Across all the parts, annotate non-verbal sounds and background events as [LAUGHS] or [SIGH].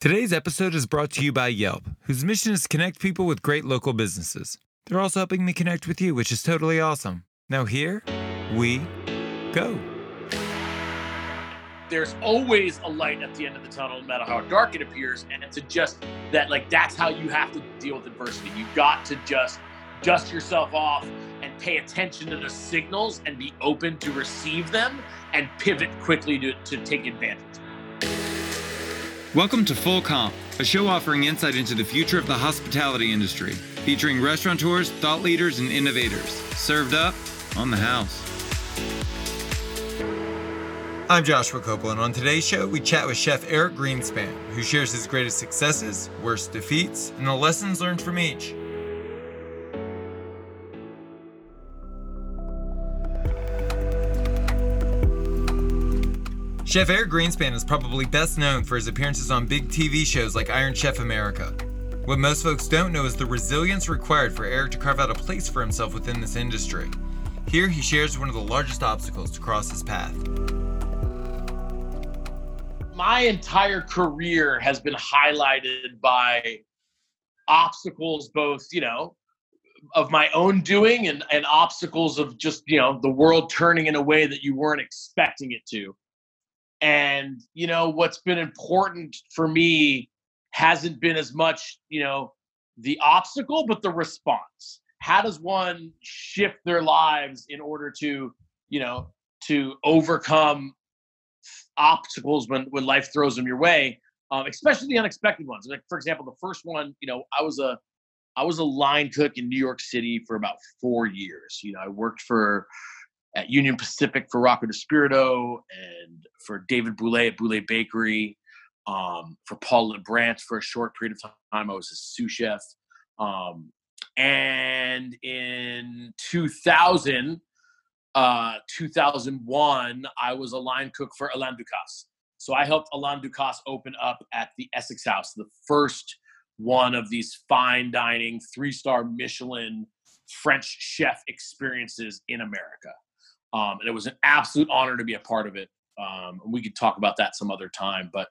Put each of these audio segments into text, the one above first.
Today's episode is brought to you by Yelp, whose mission is to connect people with great local businesses. They're also helping me connect with you, which is totally awesome. Now, here we go. There's always a light at the end of the tunnel, no matter how dark it appears. And it's just that, like, that's how you have to deal with adversity. You've got to just dust yourself off and pay attention to the signals and be open to receive them and pivot quickly to, to take advantage. Welcome to Full Comp, a show offering insight into the future of the hospitality industry, featuring restaurateurs, thought leaders, and innovators. Served up on the house. I'm Joshua Copeland. On today's show, we chat with Chef Eric Greenspan, who shares his greatest successes, worst defeats, and the lessons learned from each. Chef Eric Greenspan is probably best known for his appearances on big TV shows like Iron Chef America. What most folks don't know is the resilience required for Eric to carve out a place for himself within this industry. Here he shares one of the largest obstacles to cross his path. My entire career has been highlighted by obstacles, both, you know, of my own doing and, and obstacles of just, you know, the world turning in a way that you weren't expecting it to. And, you know, what's been important for me hasn't been as much, you know, the obstacle, but the response. How does one shift their lives in order to, you know, to overcome obstacles when when life throws them your way, um, especially the unexpected ones. Like for example, the first one, you know, I was a I was a line cook in New York City for about four years. You know, I worked for at Union Pacific for Rocco DiSpirito and for David Bouley at Bouley Bakery, um, for Paul Liebrandt for a short period of time. I was a sous chef. Um, and in 2000, uh, 2001, I was a line cook for Alain Ducasse. So I helped Alain Ducasse open up at the Essex House, the first one of these fine dining, three star Michelin French chef experiences in America. Um, and it was an absolute honor to be a part of it. Um, we could talk about that some other time. But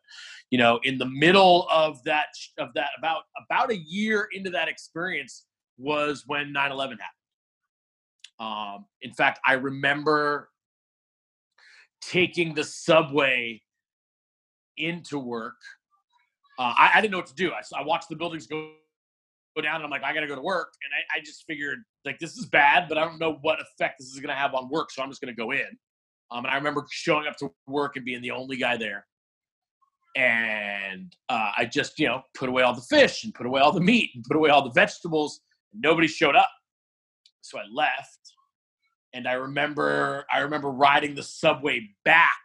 you know, in the middle of that of that about about a year into that experience was when 9/11 happened. Um, in fact, I remember taking the subway into work. Uh, I, I, didn't know what to do. I, I watched the buildings go go down and I'm like, I got to go to work. And I, I, just figured like, this is bad, but I don't know what effect this is going to have on work. So I'm just going to go in. Um, and I remember showing up to work and being the only guy there. And uh, I just, you know, put away all the fish and put away all the meat and put away all the vegetables. nobody showed up. So I left. And I remember, I remember riding the subway back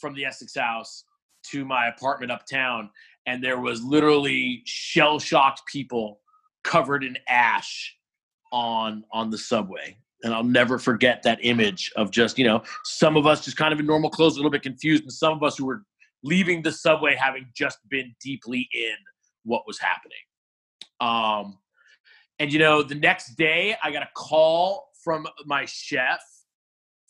from the Essex house to my apartment uptown. And there was literally shell shocked people covered in ash on on the subway and I'll never forget that image of just you know some of us just kind of in normal clothes, a little bit confused, and some of us who were leaving the subway having just been deeply in what was happening. Um, and you know, the next day I got a call from my chef.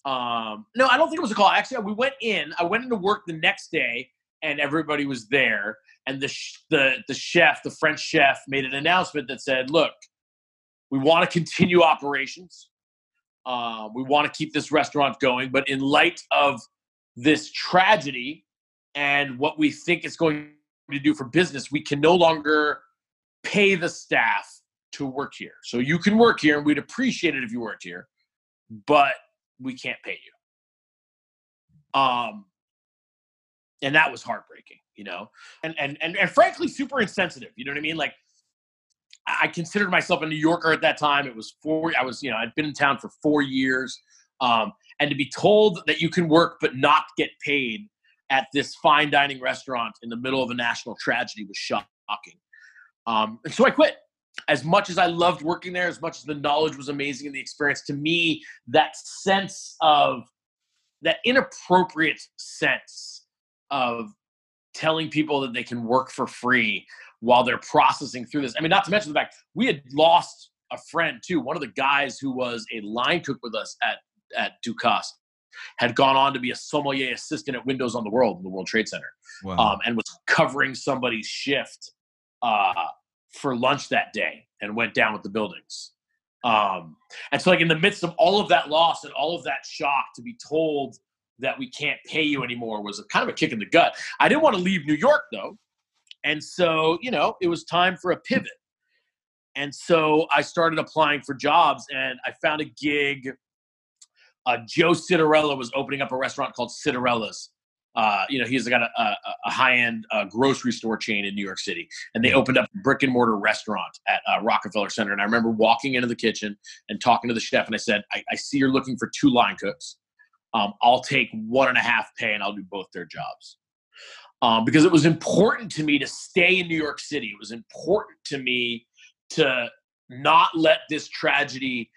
Um, no, I don't think it was a call. Actually, we went in. I went into work the next day, and everybody was there and the the the chef, the French chef, made an announcement that said, "Look, we want to continue operations. Uh, we want to keep this restaurant going, but in light of this tragedy and what we think it's going to do for business, we can no longer pay the staff to work here. So you can work here, and we'd appreciate it if you worked here, but we can't pay you." Um, and that was heartbreaking you know, and and and, and frankly, super insensitive. You know what I mean? Like, I considered myself a New Yorker at that time. It was four. I was, you know, I'd been in town for four years, um, and to be told that you can work but not get paid at this fine dining restaurant in the middle of a national tragedy was shocking. Um, and so I quit. As much as I loved working there, as much as the knowledge was amazing and the experience, to me, that sense of that inappropriate sense of telling people that they can work for free while they're processing through this. I mean, not to mention the fact we had lost a friend too. One of the guys who was a line cook with us at at Ducasse had gone on to be a sommelier assistant at Windows on the World in the World Trade Center, wow. um, and was covering somebody's shift uh, for lunch that day and went down with the buildings. Um, and so, like in the midst of all of that loss and all of that shock, to be told that we can't pay you anymore was a, kind of a kick in the gut. I didn't want to leave New York though, and so you know it was time for a pivot. And so I started applying for jobs, and I found a gig. Uh, Joe Citarella was opening up a restaurant called Citarella's uh, you know, he's got a, a, a high-end uh, grocery store chain in New York City, and they opened up a brick and mortar restaurant at uh, Rockefeller Center. And I remember walking into the kitchen and talking to the chef, and I said, "I, I see you're looking for two line cooks. Um, I'll take one and a half pay, and I'll do both their jobs." Um, because it was important to me to stay in New York City. It was important to me to not let this tragedy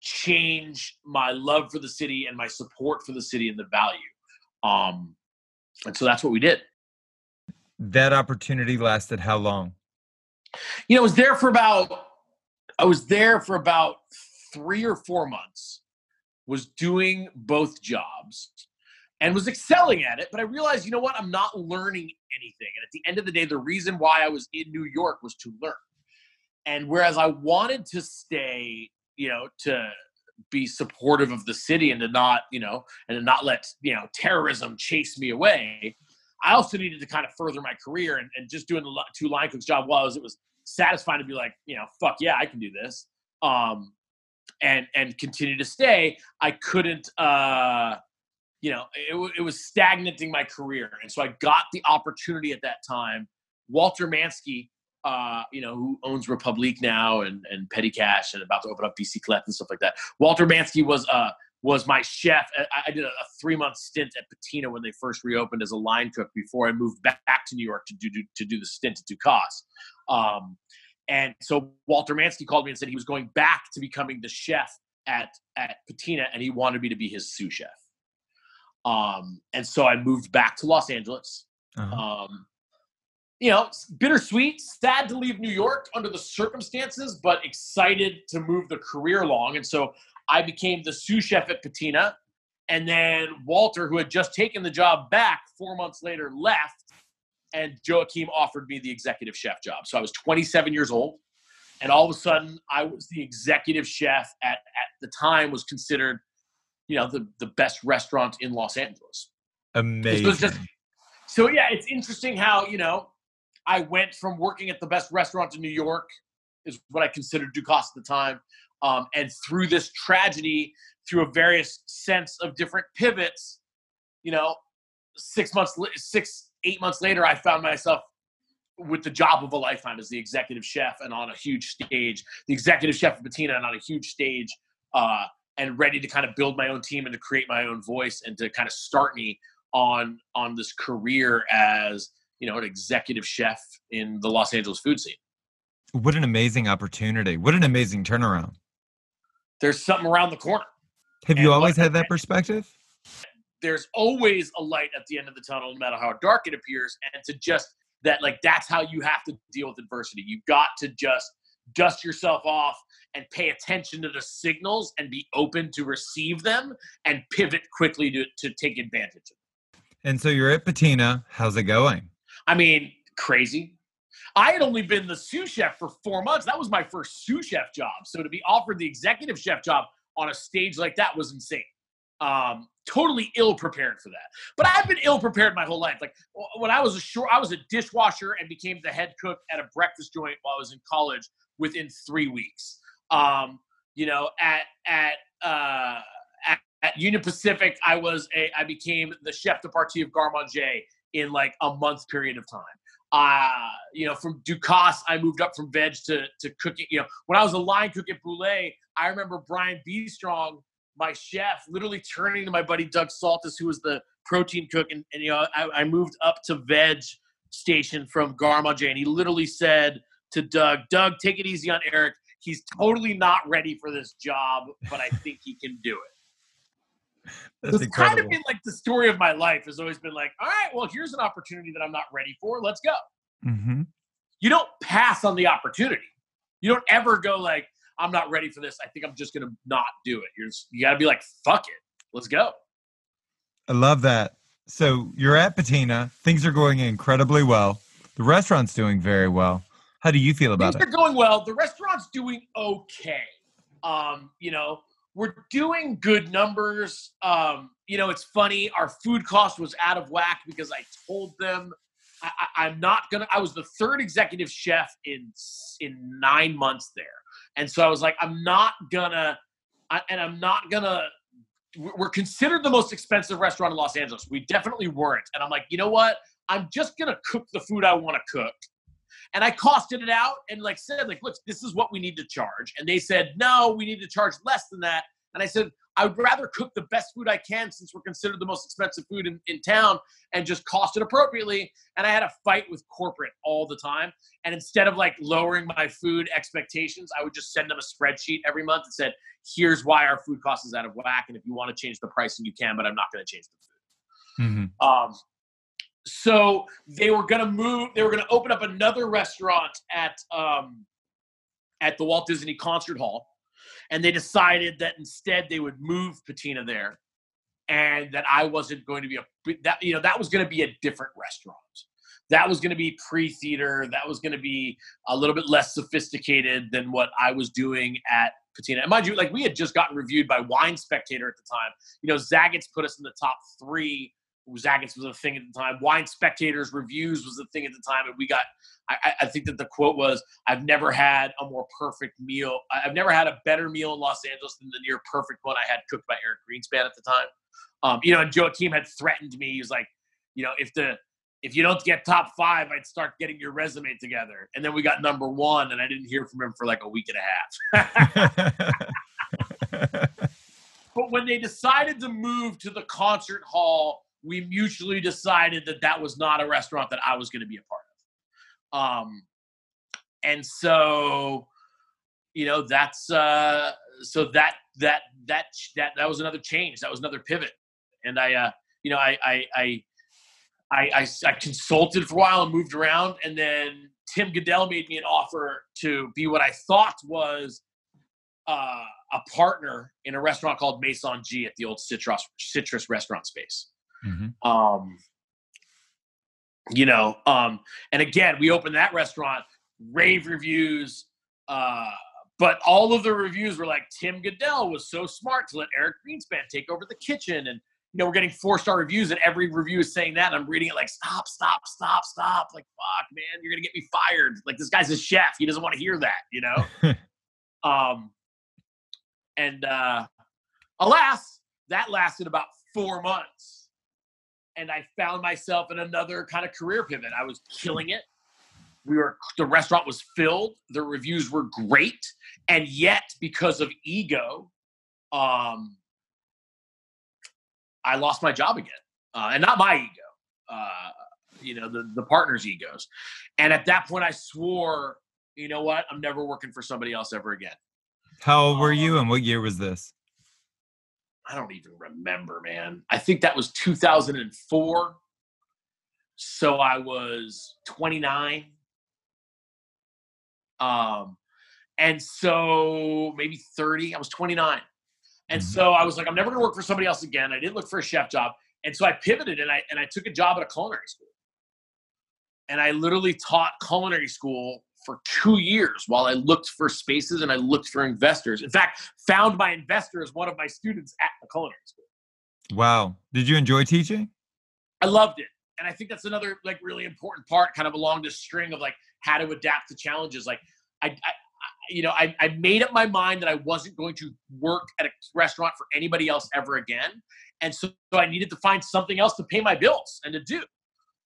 change my love for the city and my support for the city and the value. Um, and so that's what we did. That opportunity lasted how long? You know, I was there for about I was there for about three or four months, was doing both jobs and was excelling at it. But I realized, you know what, I'm not learning anything. And at the end of the day, the reason why I was in New York was to learn. And whereas I wanted to stay, you know, to be supportive of the city and to not, you know, and to not let, you know, terrorism chase me away. I also needed to kind of further my career and, and just doing the two line cook's job was it was satisfying to be like, you know, fuck yeah, I can do this. Um, and, and continue to stay. I couldn't, uh, you know, it, it was stagnating my career. And so I got the opportunity at that time. Walter Manzke, uh, you know, who owns Republique now and, and Petty Cash and about to open up DC Collect and stuff like that. Walter Manzke was uh, was my chef. I, did a, a three month stint at Patina when they first reopened as a line cook before I moved back, back to New York to do, do to do the stint at Ducasse. Um, and so Walter Manzke called me and said he was going back to becoming the chef at at Patina and he wanted me to be his sous chef. Um, and so I moved back to Los Angeles. Uh-huh. Um, you know, bittersweet, sad to leave New York under the circumstances, but excited to move the career along. And so I became the sous chef at Patina. And then Walter, who had just taken the job back four months later, left. And Joachim offered me the executive chef job. So I was 27 years old. And all of a sudden, I was the executive chef at, at the time was considered, you know, the, the best restaurant in Los Angeles. Amazing. Just, so yeah, it's interesting how, you know, I went from working at the best restaurant in New York, is what I considered Ducasse at the time, um, and through this tragedy, through a various sense of different pivots, you know, six months, six, eight months later, I found myself with the job of a lifetime as the executive chef and on a huge stage, the executive chef of Patina and on a huge stage, uh, and ready to kind of build my own team and to create my own voice and to kind of start me on on this career as you know, an executive chef in the Los Angeles food scene. What an amazing opportunity. What an amazing turnaround. There's something around the corner. Have and you always had that perspective? There's always a light at the end of the tunnel, no matter how dark it appears. And to just that, like, that's how you have to deal with adversity. You've got to just dust yourself off and pay attention to the signals and be open to receive them and pivot quickly to, to take advantage of them. And so you're at Patina. How's it going? I mean, crazy. I had only been the sous chef for four months. That was my first sous chef job. So to be offered the executive chef job on a stage like that was insane. Um, totally ill prepared for that. But I've been ill prepared my whole life. Like when I was a short, I was a dishwasher and became the head cook at a breakfast joint while I was in college within three weeks. Um, you know, at at uh, at, at Union Pacific, I was a I became the chef de partie of Garde Manger in like a month period of time. Uh, you know, from Ducasse, I moved up from veg to, to cooking. You know, when I was a line cook at Bouley, I remember Brian Bistrong, my chef, literally turning to my buddy Doug Saltis, who was the protein cook. And, and you know, I, I, moved up to veg station from Garde Manger. And he literally said to Doug, Doug, take it easy on Eric. He's totally not ready for this job, but I think he can do it. [LAUGHS] That's it's incredible. kind of been like the story of my life has always been like, all right, well, here's an opportunity that I'm not ready for. Let's go. Mm-hmm. You don't pass on the opportunity. You don't ever go like, I'm not ready for this. I think I'm just going to not do it. You're just, you got to be like, fuck it. Let's go. I love that. So you're at Patina. Things are going incredibly well. The restaurant's doing very well. How do you feel about Things it? Things are going well. The restaurant's doing okay. Um, you know, we're doing good numbers. Um, you know, it's funny. Our food cost was out of whack because I told them I, I, I'm not gonna. I was the third executive chef in in nine months there, and so I was like, I'm not gonna, I, and I'm not gonna. we're- considered the most expensive restaurant in Los Angeles. We definitely weren't, and I'm like, you know what? I'm just gonna cook the food I want to cook and I costed it out and like said, like, look, this is what we need to charge. And they said, no, we need to charge less than that. And I said, I would rather cook the best food I can since we're considered the most expensive food in, in town and just cost it appropriately. And I had a fight with corporate all the time. And instead of like lowering my food expectations, I would just send them a spreadsheet every month that said, here's why our food cost is out of whack. And if you want to change the pricing, you can, but I'm not going to change the food. Mhm. Um, so they were going to move. They were going to open up another restaurant at um, at the Walt Disney Concert Hall, and they decided that instead they would move Patina there, and that I wasn't going to be a that you know that was going to be a different restaurant. That was going to be pre-theater. That was going to be a little bit less sophisticated than what I was doing at Patina. And mind you, like we had just gotten reviewed by Wine Spectator at the time. You know, Zagat's put us in the top three Zagat's was a thing at the time. Wine Spectators reviews was a thing at the time, and we got. I, I- think that the quote was, "I've never had a more perfect meal. I've never had a better meal in Los Angeles than the near perfect one I had cooked by Eric Greenspan at the time." Um, you know, and Joachim had threatened me. He was like, "You know, if the if you don't get top five, I'd start getting your resume together." And then we got number one, and I didn't hear from him for like a week and a half. [LAUGHS] But when they decided to move to the concert hall, we mutually decided that that was not a restaurant that I was going to be a part of. Um, and so, you know, that's uh, so that that that that that was another change. That was another pivot. And I, uh, you know, I I I I, I, I consulted for a while and moved around, and then Tim Goodell made me an offer to be what I thought was uh, a partner in a restaurant called Meson G at the old Citrus Citrus restaurant space. Mhm. Um, you know, um, and again, we opened that restaurant, rave reviews, uh, but all of the reviews were like Tim Goodell was so smart to let Eric Greenspan take over the kitchen, and you know, we're getting four star reviews, and every review is saying that. And I'm reading it like, stop, stop, stop, stop. Like, fuck, man, you're gonna get me fired. Like, this guy's a chef. He doesn't want to hear that, you know. [LAUGHS] um, and uh, alas, that lasted about four months, and I found myself in another kind of career pivot. I was killing it. We were the restaurant was filled. The reviews were great, and yet because of ego, um, I lost my job again, uh, and not my ego. Uh, you know, the the partners' egos. And at that point, I swore, you know what? I'm never working for somebody else ever again. How old were you, and what year was this? I don't even remember, man. I think that was 2004. So I was 29. Um, and so maybe 30. I was 29. And Mhm. so I was like, I'm never gonna work for somebody else again. I didn't look for a chef job. And so I pivoted and I and I took a job at a culinary school. And I literally taught culinary school for two years while I looked for spaces and I looked for investors. In fact, found my investor as one of my students at the culinary school. Wow. Did you enjoy teaching? I loved it. And I think that's another like really important part, kind of along this string of like how to adapt to challenges. Like I, I I- you know, I, I made up my mind that I wasn't going to work at a restaurant for anybody else ever again. And so, so I needed to find something else to pay my bills and to do.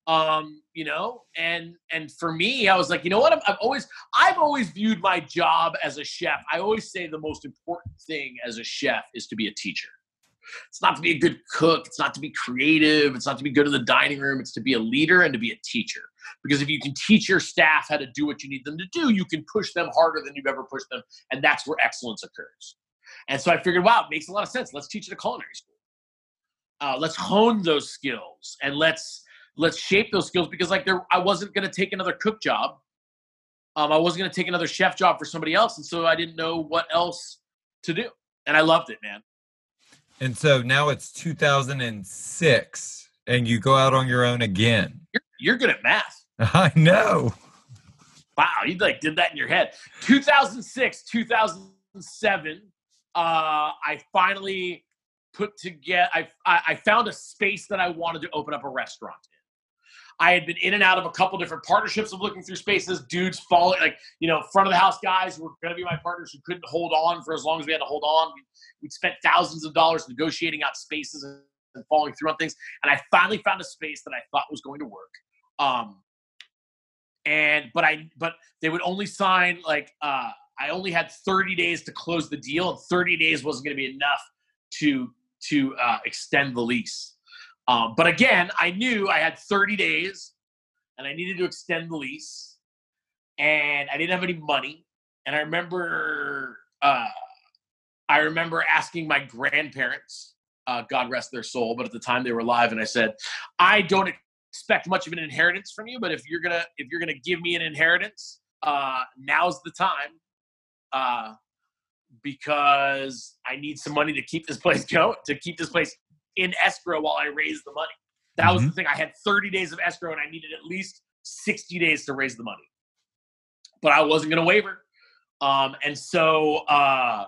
Um, you know, and and for me, I was like, you know what? I'm, I've always I've always viewed my job as a chef. I always say the most important thing as a chef is to be a teacher. It's not to be a good cook. It's not to be creative. It's not to be good in the dining room. It's to be a leader and to be a teacher. Because if you can teach your staff how to do what you need them to do, you can push them harder than you've ever pushed them. And that's where excellence occurs. And so I figured, wow, it makes a lot of sense. Let's teach it a culinary school. Uh, let's hone those skills and let's let's shape those skills because like there I wasn't gonna take another cook job. Um, I wasn't gonna take another chef job for somebody else. And so I didn't know what else to do. And I loved it, man. And so now it's 2006 and you go out on your own again. You're, you're good at math. [LAUGHS] I know. Wow, you like did that in your head. 2006, 2007, uh, I finally put together. I, I found a space that I wanted to open up a restaurant. I had been in and out of a couple different partnerships of looking through spaces. Dudes falling like you know front of the house guys who were going to be my partners who couldn't hold on for as long as we had to hold on. We, would spent thousands of dollars negotiating out spaces and falling through on things. And I finally found a space that I thought was going to work. Um, and but I but they would only sign like uh, I only had 30 days to close the deal, and 30 days wasn't going to be enough to to uh, extend the lease. Um, but again, I knew I had 30 days, and I needed to extend the lease, and I didn't have any money. And I remember uh, I remember asking my grandparents, uh, God rest their soul, but at the time they were alive, and I said, I don't expect much of an inheritance from you, but if you're gonna if you're gonna give me an inheritance, uh, now's the time. Uh, because I need some money to keep this place [LAUGHS] going, to keep this place in escrow while I raise the money. That mm-hmm. was the thing. I had 30 days of escrow and I needed at least 60 days to raise the money. But I wasn't going to waver. Um, and so uh,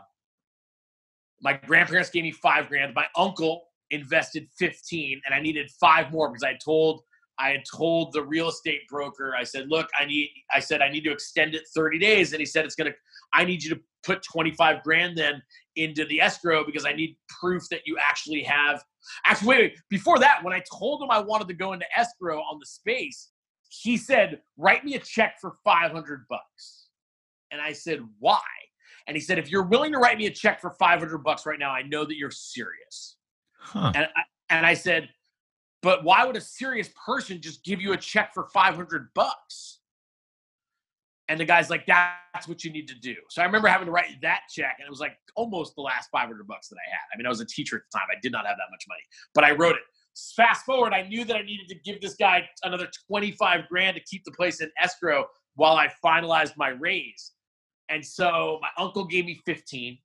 my grandparents gave me five grand. My uncle invested 15 and I needed five more because I told I had told the real estate broker, I said, look, I need, I said, I need to extend it 30 days. And he said, it's going to, I need you to put 25 grand then into the escrow because I need proof that you actually have. Actually, wait, wait, before that, when I told him I wanted to go into escrow on the space, he said, write me a check for 500 bucks. And I said, why? And he said, if you're willing to write me a check for 500 bucks right now, I know that you're serious. Huh. And, I, and I said, but why would a serious person just give you a check for 500 bucks? And the guy's like, that's what you need to do. So I remember having to write that check, and it was like almost the last 500 bucks that I had. I mean, I was a teacher at the time. I did not have that much money, but I wrote it. Fast forward, I knew that I needed to give this guy another 25 grand to keep the place in escrow while I finalized my raise. And so my uncle gave me 15,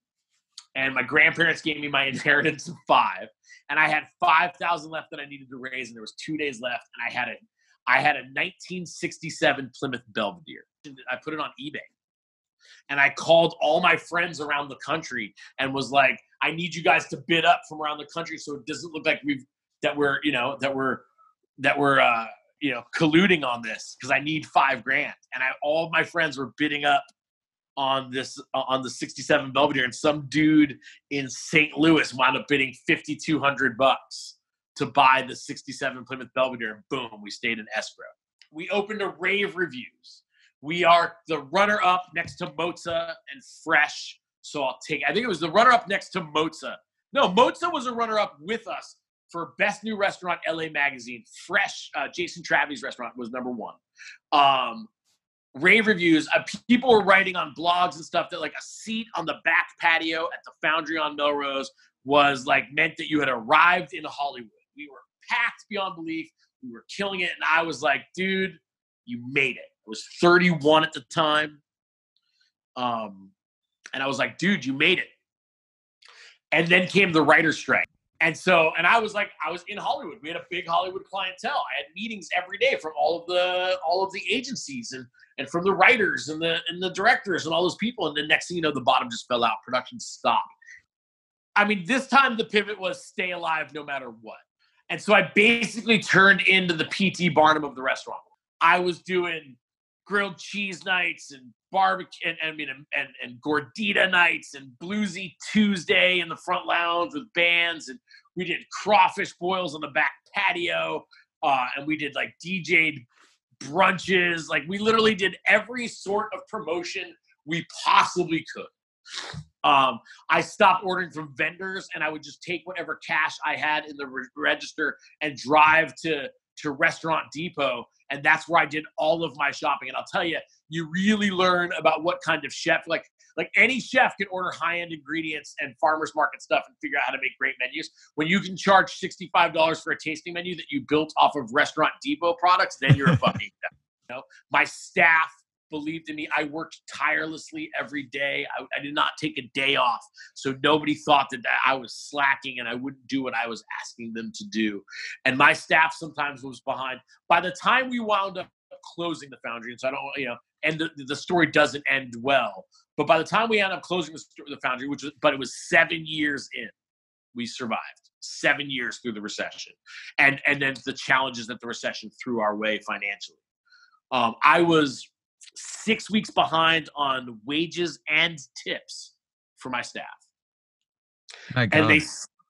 and my grandparents gave me my [LAUGHS] inheritance of five and I had five thousand left that I needed to raise, and there was two days left, and I had a I had a 1967 Plymouth Belvedere. I put it on eBay, and I called all my friends around the country and was like, "I need you guys to bid up from around the country, so it doesn't look like we've that we're you know that we're that we're uh, you know colluding on this because I need five grand." And I all my friends were bidding up on this uh, on the 67 Belvedere, and some dude in St. Louis wound up bidding 5,200 bucks to buy the 67 Plymouth Belvedere, and boom, we stayed in escrow. We opened a rave reviews. We are the runner up next to Mozza and Fraîche. So I'll take. I think it was the runner up next to Mozza. No, Mozza was a runner up with us for best new restaurant LA Magazine. Fraîche, uh, Jason Travi's restaurant was number one. Um, rave reviews. Uh, people were writing on blogs and stuff that like a seat on the back patio at the Foundry on Melrose was like meant that you had arrived in Hollywood. We were packed beyond belief. We were killing it, and I was like, dude, you made it. I was 31 at the time, um, and I was like, dude, you made it. And then came the writer's strike. And so, and I was like, I was in Hollywood. We had a big Hollywood clientele. I had meetings every day from all of the all of the agencies and and from the writers and the and the directors and all those people. And the next thing you know, the bottom just fell out. Production stopped. I mean, this time the pivot was stay alive no matter what. And so I basically turned into the PT Barnum of the restaurant. I was doing grilled cheese nights and barbecue and, and I mean and, and gordita nights and bluesy Tuesday in the front lounge with bands and we did crawfish boils on the back patio uh, and we did like DJ'd brunches like we literally did every sort of promotion we possibly could. Um, I stopped ordering from vendors and I would just take whatever cash I had in the re- register and drive to to Restaurant Depot and that's where I did all of my shopping. And I'll tell you, you really learn about what kind of chef like like any chef can order high-end ingredients and farmers market stuff and figure out how to make great menus. When you can charge $65 for a tasting menu that you built off of Restaurant Depot products, then you're a fucking [LAUGHS] you know? My staff believed in me. I worked tirelessly every day. I, I, did not take a day off. So nobody thought that I was slacking and I wouldn't do what I was asking them to do. And my staff sometimes was behind. By the time we wound up closing the foundry, and so I don't, you know, and the, the story doesn't end well. But by the time we end up closing the, the foundry, which was, but it was seven years in, we survived seven years through the recession, and and then the challenges that the recession threw our way financially. Um, I was six weeks behind on wages and tips for my staff. My and they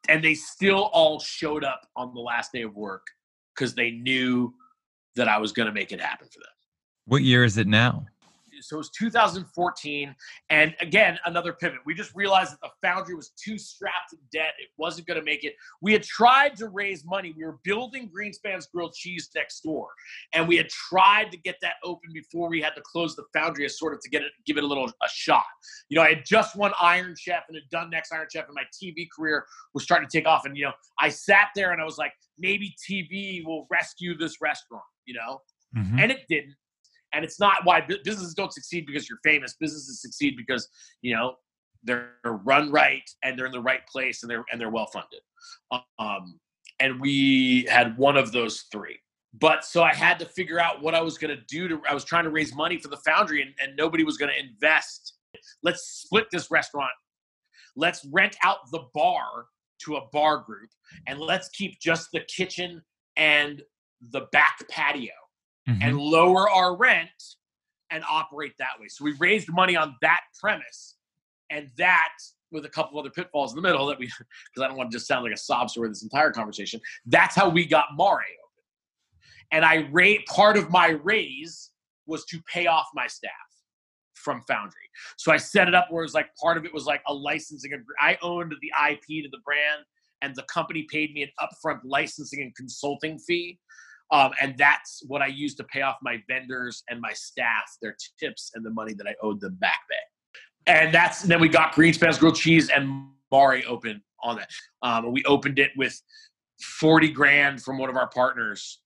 and they still all showed up on the last day of work because they knew that I was going to make it happen for them. What year is it now? So it was 2014 and again another pivot. We just realized that the foundry was too strapped in debt. It wasn't going to make it. We had tried to raise money. We were building greenspan's grilled cheese next door and we had tried to get that open before we had to close the foundry as sort of to get it give it a little a shot. You know i had just won iron chef and had done next iron chef and my tv career was starting to take off and you know i sat there and i was like maybe tv will rescue this restaurant you know? Mm-hmm. and it didn't and it's not why businesses don't succeed because you're famous. Businesses succeed because you know they're run right and they're in the right place and they're and they're well funded. Um, and we had one of those three. But so I had to figure out what I was going to do. To I was trying to raise money for the foundry, and, and nobody was going to invest. Let's split this restaurant. Let's rent out the bar to a bar group, and let's keep just the kitchen and the back patio mm-hmm. and lower our rent and operate that way. So we raised money on that premise, and that with a couple other pitfalls in the middle that we, [LAUGHS] because I don't want to just sound like a sob story this entire conversation. That's how we got Mare open. And I rate part of my raise was to pay off my staff from Foundry. So I set it up where it was like part of it was like a licensing. I owned the IP to the brand, and the company paid me an upfront licensing and consulting fee. Um, and that's what I use to pay off my vendors and my staff, their tips and the money that I owed them back pay. And that's and then we got Greenspan's grilled cheese and Mare open on that. Um, we opened it with 40 grand from one of our partners,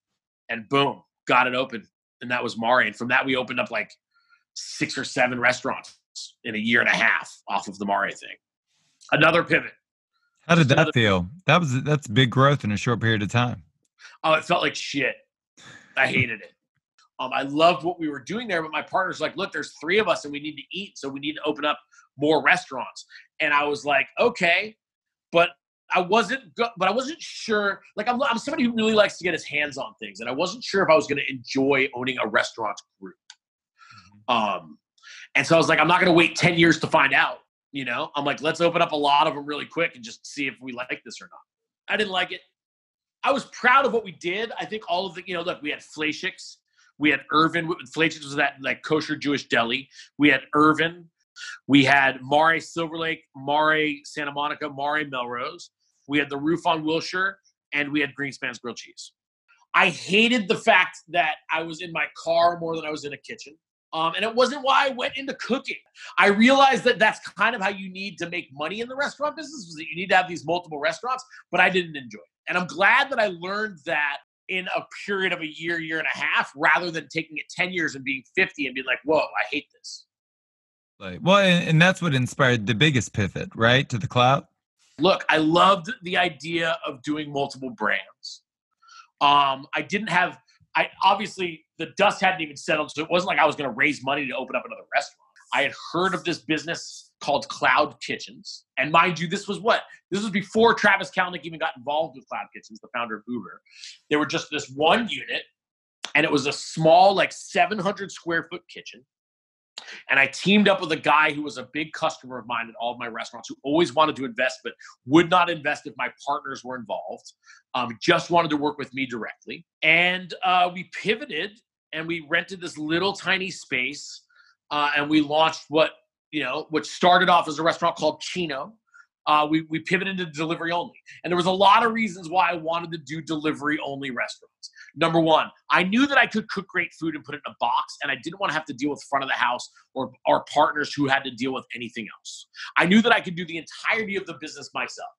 and boom, got it open. And that was Mare. And from that, we opened up like six or seven restaurants in a year and a half off of the Mare thing. Another pivot. How did that feel? That was that's big growth in a short period of time. Oh, it felt like shit. I hated it. Um, I loved what we were doing there, but my partner's like, look, there's three of us and we need to eat, so we need to open up more restaurants. And I was like, okay, but I wasn't, go- but I wasn't sure. Like, I'm, I'm somebody who really likes to get his hands on things, and I wasn't sure if I was going to enjoy owning a restaurant group. Mm-hmm. Um, and so I was like, I'm not going to wait ten years to find out. You know, I'm like, let's open up a lot of them really quick and just see if we like this or not. I didn't like it. I was proud of what we did. I think all of the, you know, look, we had Fleischiks, we had Irvin. Fleischiks was that like kosher Jewish deli. We had Irvin, we had Mare Silver Lake, Mare Santa Monica, Mare Melrose. We had the roof on Wilshire, and we had Greenspan's grilled cheese. I hated the fact that I was in my car more than I was in a kitchen. Um, and it wasn't why I went into cooking. I realized that that's kind of how you need to make money in the restaurant business, was that you need to have these multiple restaurants, but I didn't enjoy it. And I'm glad that I learned that in a period of a year, year and a half, rather than taking it 10 years and being 50 and being like, whoa, I hate this. Like, well, and, and that's what inspired the biggest pivot, right? To the cloud. Look, I loved the idea of doing multiple brands. Um, I didn't have, I obviously the dust hadn't even settled, so it wasn't like I was going to raise money to open up another restaurant. I had heard of this business called Cloud Kitchens. And mind you, this was what? This was before Travis Kalanick even got involved with Cloud Kitchens, the founder of Uber. They were just this one unit, and it was a small, like 700 square foot kitchen. And I teamed up with a guy who was a big customer of mine at all of my restaurants who always wanted to invest, but would not invest if my partners were involved. Um, just wanted to work with me directly. And uh, we pivoted and we rented this little tiny space uh, and we launched what you know, which started off as a restaurant called Chino. Uh, we, we pivoted to delivery only. And there was a lot of reasons why I wanted to do delivery only restaurants. Number one, I knew that I could cook great food and put it in a box, and I didn't want to have to deal with front of the house or our partners who had to deal with anything else. I knew that I could do the entirety of the business myself.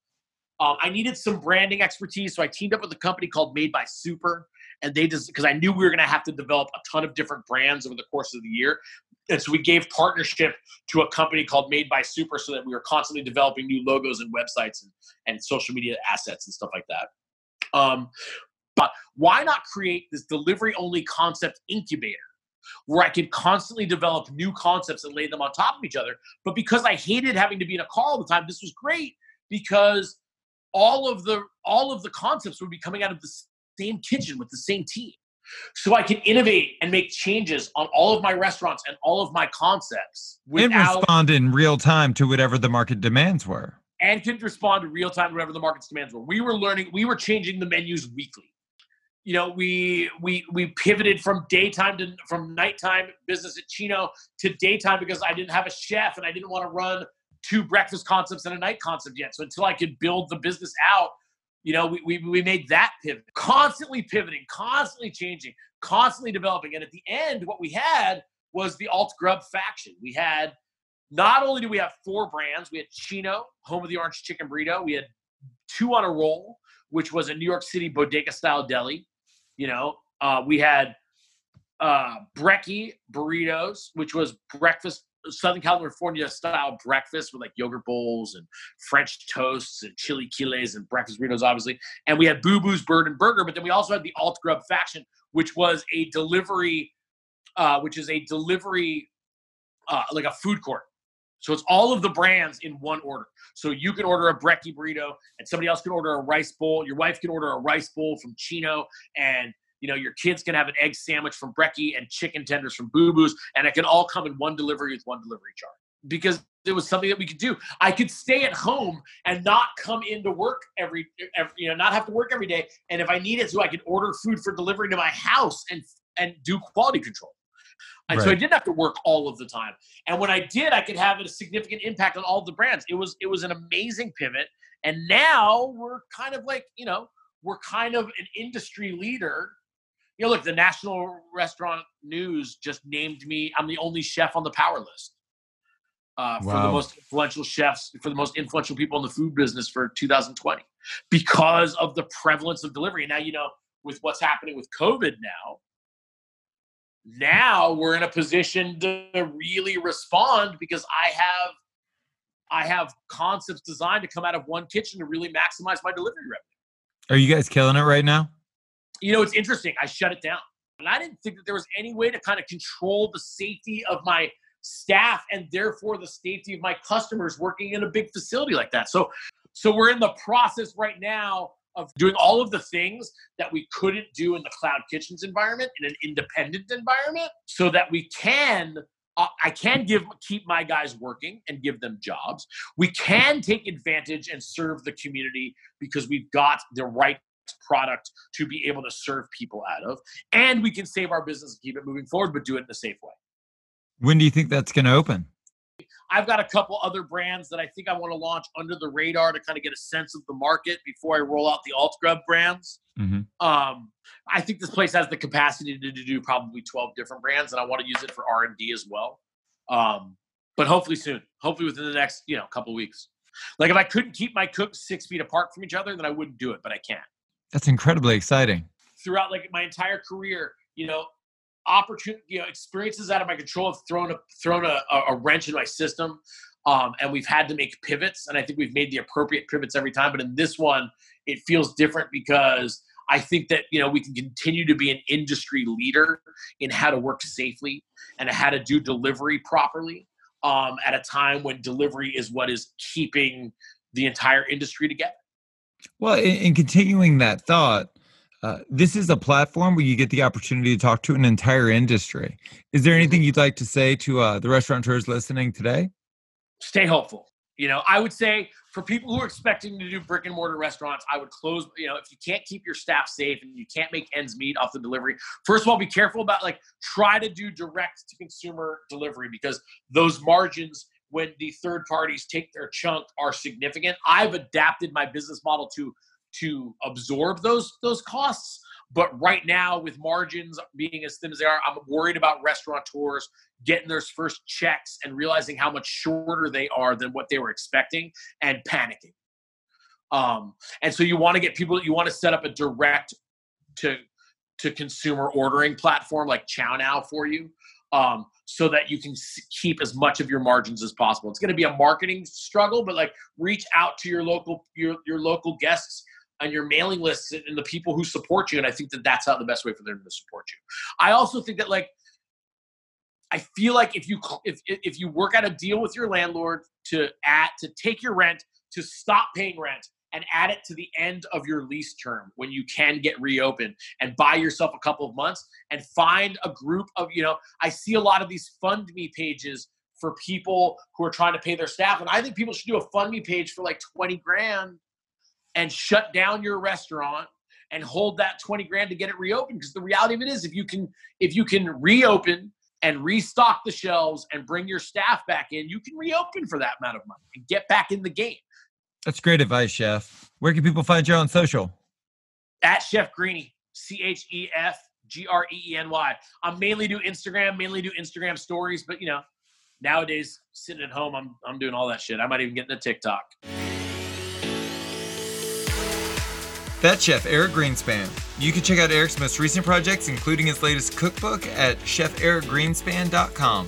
Um, I needed some branding expertise, so I teamed up with a company called Made by Super and they just because I knew we were going to have to develop a ton of different brands over the course of the year. And so we gave partnership to a company called Made by Super so that we were constantly developing new logos and websites and, and social media assets and stuff like that. Um, but why not create this delivery only concept incubator where I could constantly develop new concepts and lay them on top of each other? But because I hated having to be in a car all the time, this was great because all of the all of the concepts would be coming out of the same kitchen with the same team. So I can innovate and make changes on all of my restaurants and all of my concepts without, and respond in real time to whatever the market demands were. And can respond in real time to whatever the market's demands were. We were learning, we were changing the menus weekly. You know, we we we pivoted from daytime to from nighttime business at Chino to daytime because I didn't have a chef and I didn't want to run two breakfast concepts and a night concept yet. So until I could build the business out you know, we, we, we made that pivot, constantly pivoting, constantly changing, constantly developing. And at the end, what we had was the alt grub faction. We had not only do we have four brands, we had Chino, home of the orange chicken burrito. We had two on a roll, which was a New York City bodega style deli. You know, uh, we had uh, Brekkie burritos, which was breakfast Southern California style breakfast with like yogurt bowls and French toasts and chilaquiles and breakfast burritos, obviously. And we had Boo Boo's Bird and Burger, but then we also had the Alt Grub faction, which was a delivery, uh, which is a delivery, uh, like a food court. So it's all of the brands in one order. So you can order a brekkie burrito, and somebody else can order a rice bowl. Your wife can order a rice bowl from Chino, and you know, your kids can have an egg sandwich from Brekkie and chicken tenders from Boo Boo's, and it can all come in one delivery with one delivery charge because it was something that we could do. I could stay at home and not come into work every, every, you know, not have to work every day. And if I needed to, I could order food for delivery to my house and and do quality control. And right. so I didn't have to work all of the time. And when I did, I could have a significant impact on all the brands. It was it was an amazing pivot. And now we're kind of like, you know, we're kind of an industry leader you know, look, the Nation's Restaurant News just named me. I'm the only chef on the power list uh, wow. for the most influential chefs, for the most influential people in the food business for 2020, because of the prevalence of delivery. Now, you know, with what's happening with COVID now, now we're in a position to really respond because I have I have concepts designed to come out of one kitchen to really maximize my delivery revenue. Are you guys killing it right now? You know, it's interesting. I shut it down. And I didn't think that there was any way to kind of control the safety of my staff and therefore the safety of my customers working in a big facility like that. So so we're in the process right now of doing all of the things that we couldn't do in the cloud kitchens environment in an independent environment so that we can uh, I can give keep my guys working and give them jobs. We can take advantage and serve the community because we've got the right product to be able to serve people out of. And we can save our business and keep it moving forward, but do it in a safe way. When do you think that's going to open? I've got a couple other brands that I think I want to launch under the radar to kind of get a sense of the market before I roll out the Alt Grub brands. Mm-hmm. Um, I think this place has the capacity to, to, do probably 12 different brands, and I want to use it for R and D as well. Um, but hopefully soon, hopefully within the next you know couple weeks. Like if I couldn't keep my cooks six feet apart from each other, then I wouldn't do it, but I can. That's incredibly exciting. Throughout like my entire career, you know, opportunity, you know, experiences out of my control have thrown a thrown a, a wrench in my system. Um, and we've had to make pivots, and I think we've made the appropriate pivots every time. But in this one, it feels different because I think that you know we can continue to be an industry leader in how to work safely and how to do delivery properly um, at a time when delivery is what is keeping the entire industry together. Well, in, in continuing that thought, uh, this is a platform where you get the opportunity to talk to an entire industry. Is there anything you'd like to say to uh, the restaurateurs listening today? Stay hopeful. You know, I would say for people who are expecting to do brick and mortar restaurants, I would close. You know, if you can't keep your staff safe and you can't make ends meet off the delivery, first of all, be careful about like try to do direct to consumer delivery because those margins when the third parties take their chunk are significant. I've adapted my business model to to absorb those those costs. But right now, with margins being as thin as they are, I'm worried about restaurateurs getting their first checks and realizing how much shorter they are than what they were expecting and panicking. Um, and so you want to get people, you want to set up a direct to to consumer ordering platform like ChowNow for you um, so that you can keep as much of your margins as possible. It's going to be a marketing struggle, but like reach out to your local your your local guests on your mailing lists and the people who support you. And I think that that's how the best way for them to support you. I also think that like I feel like if you if if you work out a deal with your landlord to at to take your rent to stop paying rent and add it to the end of your lease term when you can get reopened and buy yourself a couple of months and find a group of you know I see a lot of these fund me pages for people who are trying to pay their staff and I think people should do a fund me page for like 20 grand and shut down your restaurant and hold that 20 grand to get it reopened because the reality of it is if you can if you can reopen and restock the shelves and bring your staff back in you can reopen for that amount of money and get back in the game that's great advice chef. Where can people find you on social? At chef greeny c-h-e-f g-r-e-e-n-y i mainly do instagram mainly do instagram stories but you know nowadays sitting at home i'm, I'm doing all that shit. I might even get into tiktok. That's Chef Eric Greenspan. You can check out Eric's most recent projects, including his latest cookbook, at chefericgreenspan.com.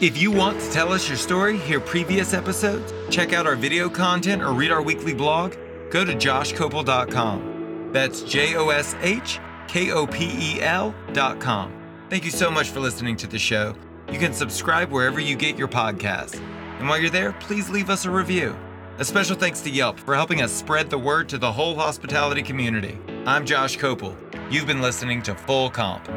If you want to tell us your story, hear previous episodes, check out our video content, or read our weekly blog, go to joshkopel.com. That's J O S H K O P E L.com. Thank you so much for listening to the show. You can subscribe wherever you get your podcasts. And while you're there, please leave us a review. A special thanks to Yelp for helping us spread the word to the whole hospitality community. I'm Josh Kopel. You've been listening to Full Comp.